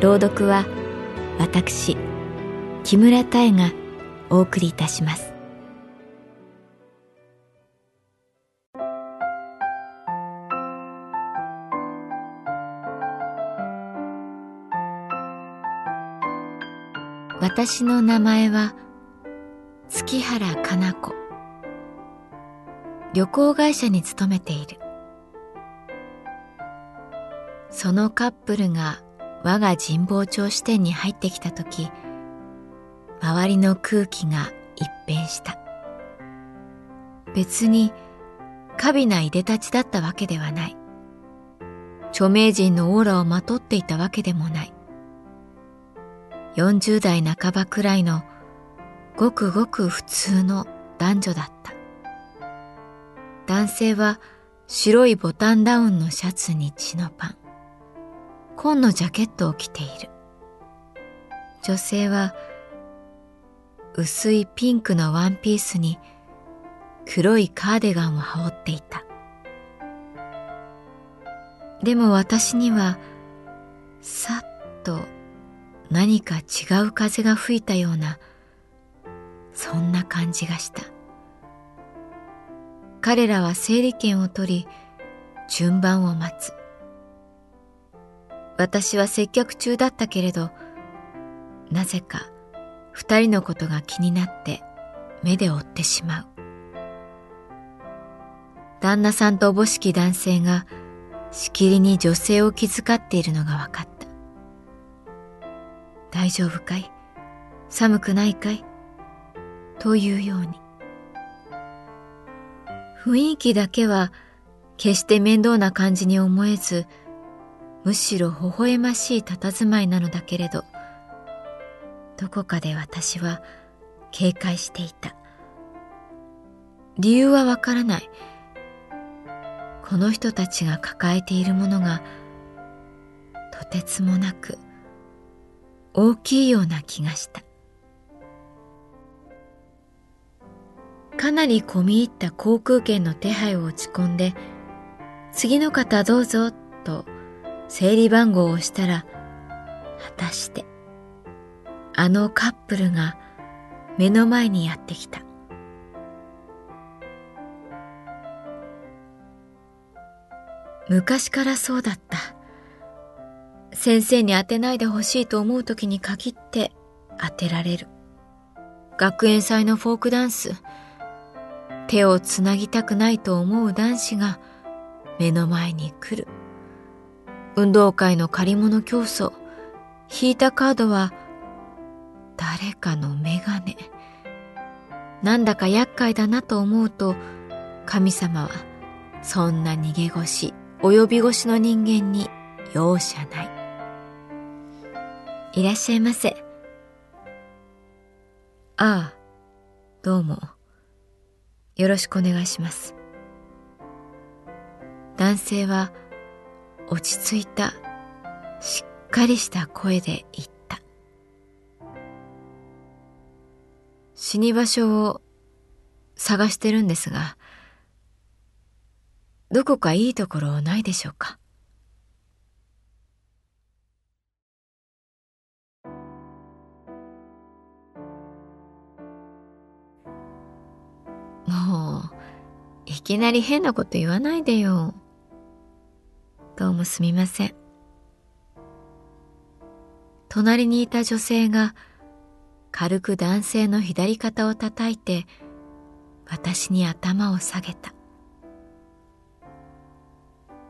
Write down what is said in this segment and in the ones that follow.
朗読は私木村多江がお送りいたします。私の名前は月原かな子。旅行会社に勤めている。そのカップルが我が神保町支店に入ってきた時周りの空気が一変した。別に華美ないでたちだったわけではない。著名人のオーラをまとっていたわけでもない。40代半ばくらいのごくごく普通の男女だった。男性は白いボタンダウンのシャツに血のパン。紺のジャケットを着ている。女性は薄いピンクのワンピースに黒いカーデガンを羽織っていた。でも私にはさっと何か違う風が吹いたようなそんな感じがした。彼らは整理券を取り順番を待つ。私は接客中だったけれどなぜか二人のことが気になって目で追ってしまう。旦那さんとおぼしき男性がしきりに女性を気遣っているのが分かった。大丈夫かい？寒くないかい？というように。雰囲気だけは決して面倒な感じに思えずむしろ微笑ましい佇まいなのだけれどどこかで私は警戒していた。理由はわからない。この人たちが抱えているものがとてつもなく大きいような気がした。かなり込み入った航空券の手配を打ち込んで次の方どうぞと整理番号を押したら、果たして、あのカップルが目の前にやってきた。昔からそうだった。先生に当てないでほしいと思う時に限って当てられる。学園祭のフォークダンス、手をつなぎたくないと思う男子が目の前に来る。運動会の借り物競争。引いたカードは誰かのメガネ。なんだか厄介だなと思うと神様はそんな逃げ腰及び腰の人間に容赦ない。いらっしゃいませ。ああどうも。よろしくお願いします。男性は落ち着いたしっかりした声で言った死に場所を探してるんですがどこかいいところないでしょうか？もういきなり変なこと言わないでよ。どうもすみません。隣にいた女性が軽く男性の左肩を叩いて私に頭を下げた。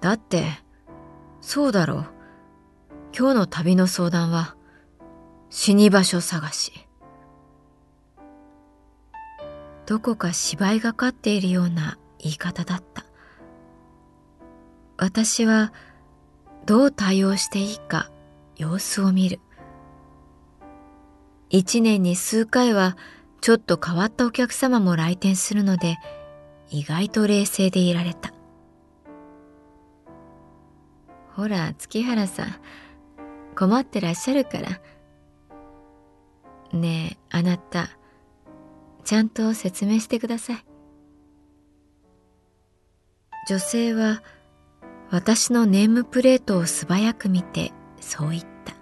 だって、そうだろう。今日の旅の相談は死に場所探し。どこか芝居がかっているような言い方だった。私はどう対応していいか様子を見る。一年に数回はちょっと変わったお客様も来店するので意外と冷静でいられた。ほら、月原さん、困ってらっしゃるから。ねえ、あなた、ちゃんと説明してください。女性は私のネームプレートを素早く見てそう言った。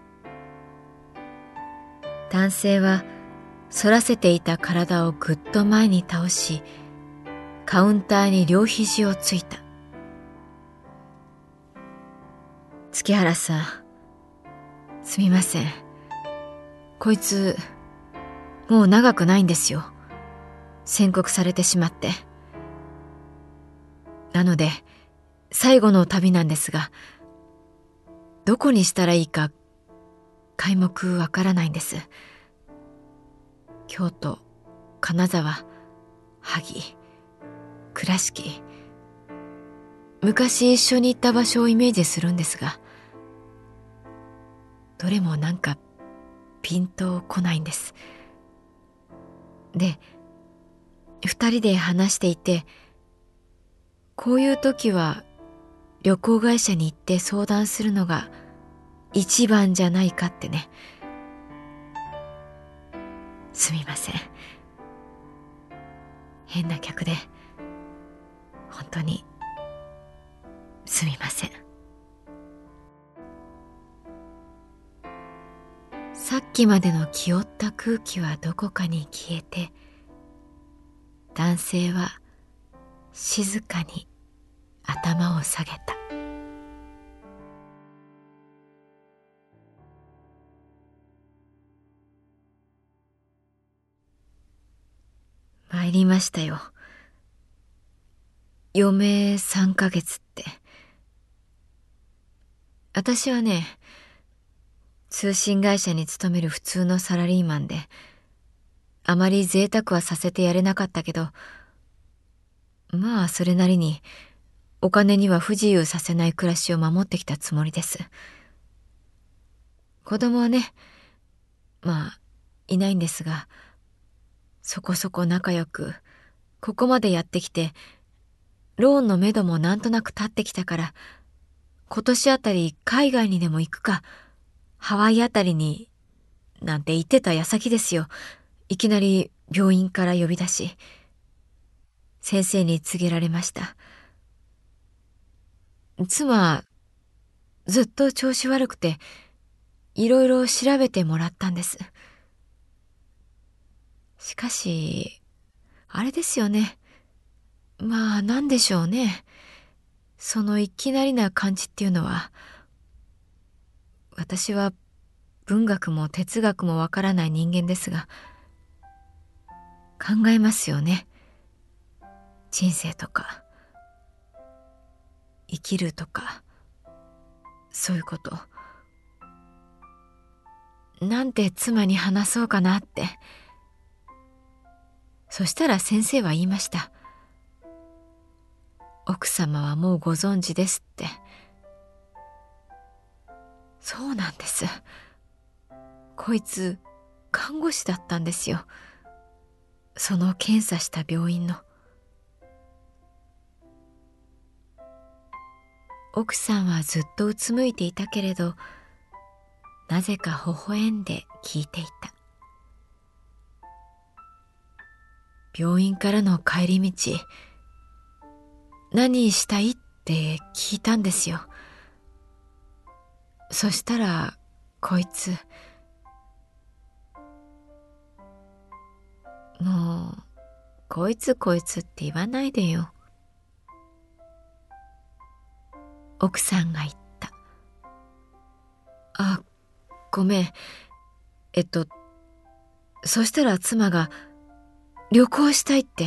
男性は反らせていた体をぐっと前に倒し、カウンターに両肘をついた。月原さん、すみません。こいつ、もう長くないんですよ。宣告されてしまって。なので、最後の旅なんですが、どこにしたらいいか、皆目わからないんです。京都、金沢、萩、倉敷。昔一緒に行った場所をイメージするんですが、どれもなんかピンとこないんです。で、二人で話していて、こういう時は旅行会社に行って相談するのが一番じゃないかってね。すみません。変な客で、本当に、すみません。さっきまでの気負った空気はどこかに消えて、男性は静かに頭を下げた。ましたよ。余命3ヶ月って。私はね、通信会社に勤める普通のサラリーマンで、あまり贅沢はさせてやれなかったけど、まあそれなりにお金には不自由させない暮らしを守ってきたつもりです。子供はね、まあいないんですが、そこそこ仲良く、ここまでやってきて、ローンのめどもなんとなく立ってきたから、今年あたり海外にでも行くか、ハワイあたりに、なんて言ってた矢先ですよ。いきなり病院から呼び出し、先生に告げられました。妻、ずっと調子悪くて、いろいろ調べてもらったんです。しかし、あれですよね。まあ、なんでしょうね。そのいきなりな感じっていうのは、私は文学も哲学もわからない人間ですが、考えますよね。人生とか、生きるとか、そういうこと。なんて妻に話そうかなって。そしたら先生は言いました。奥様はもうご存知ですって。そうなんです。こいつ、看護師だったんですよ。その検査した病院の。奥さんはずっとうつむいていたけれど、なぜか微笑んで聞いていた。病院からの帰り道、何したいって聞いたんですよ。そしたら、こいつ、もう、こいつこいつって言わないでよ。奥さんが言った。あ、ごめん。えっと、そしたら妻が旅行したいって。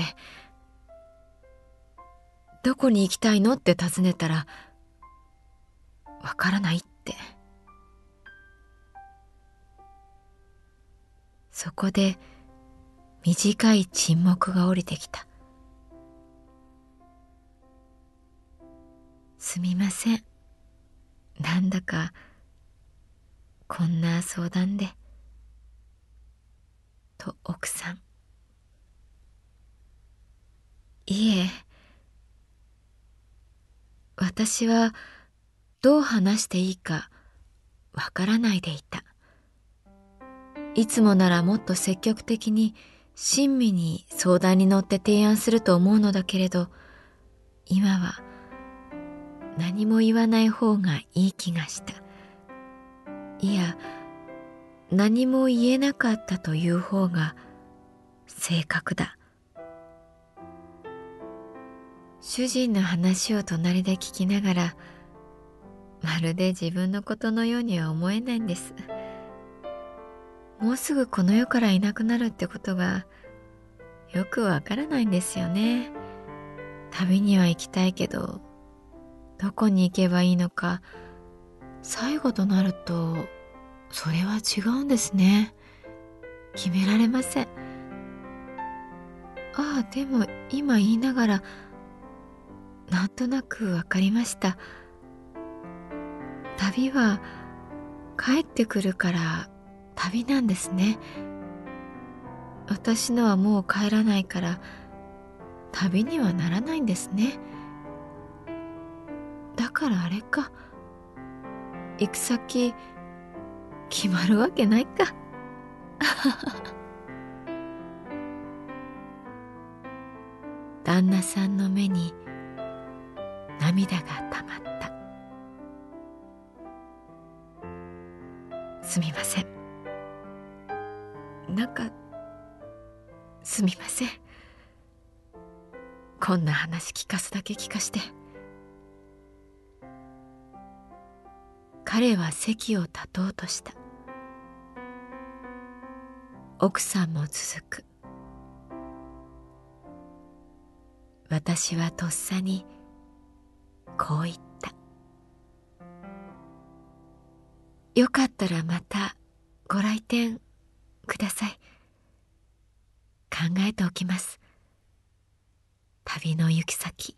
どこに行きたいのって尋ねたら、わからないって。そこで短い沈黙が降りてきた。すみません。なんだか、こんな相談で。と奥さん。いえ、私はどう話していいかわからないでいた。いつもならもっと積極的に親身に相談に乗って提案すると思うのだけれど、今は何も言わない方がいい気がした。いや、何も言えなかったという方が正確だ。主人の話を隣で聞きながら、まるで自分のことのようには思えないんです。もうすぐこの世からいなくなるってことがよくわからないんですよね。旅には行きたいけどどこに行けばいいのか最後となるとそれは違うんですね決められませんああでも今言いながらなんとなくわかりました。旅は帰ってくるから旅なんですね。私のはもう帰らないから旅にはならないんですね。だからあれか。行く先決まるわけないか。旦那さんの目に涙がたまった。すみません。なんかすみません。こんな話聞かすだけ聞かして。彼は席を立とうとした。奥さんも続く。私はとっさにこう言った。よかったらまたご来店ください。考えておきます。旅の行き先。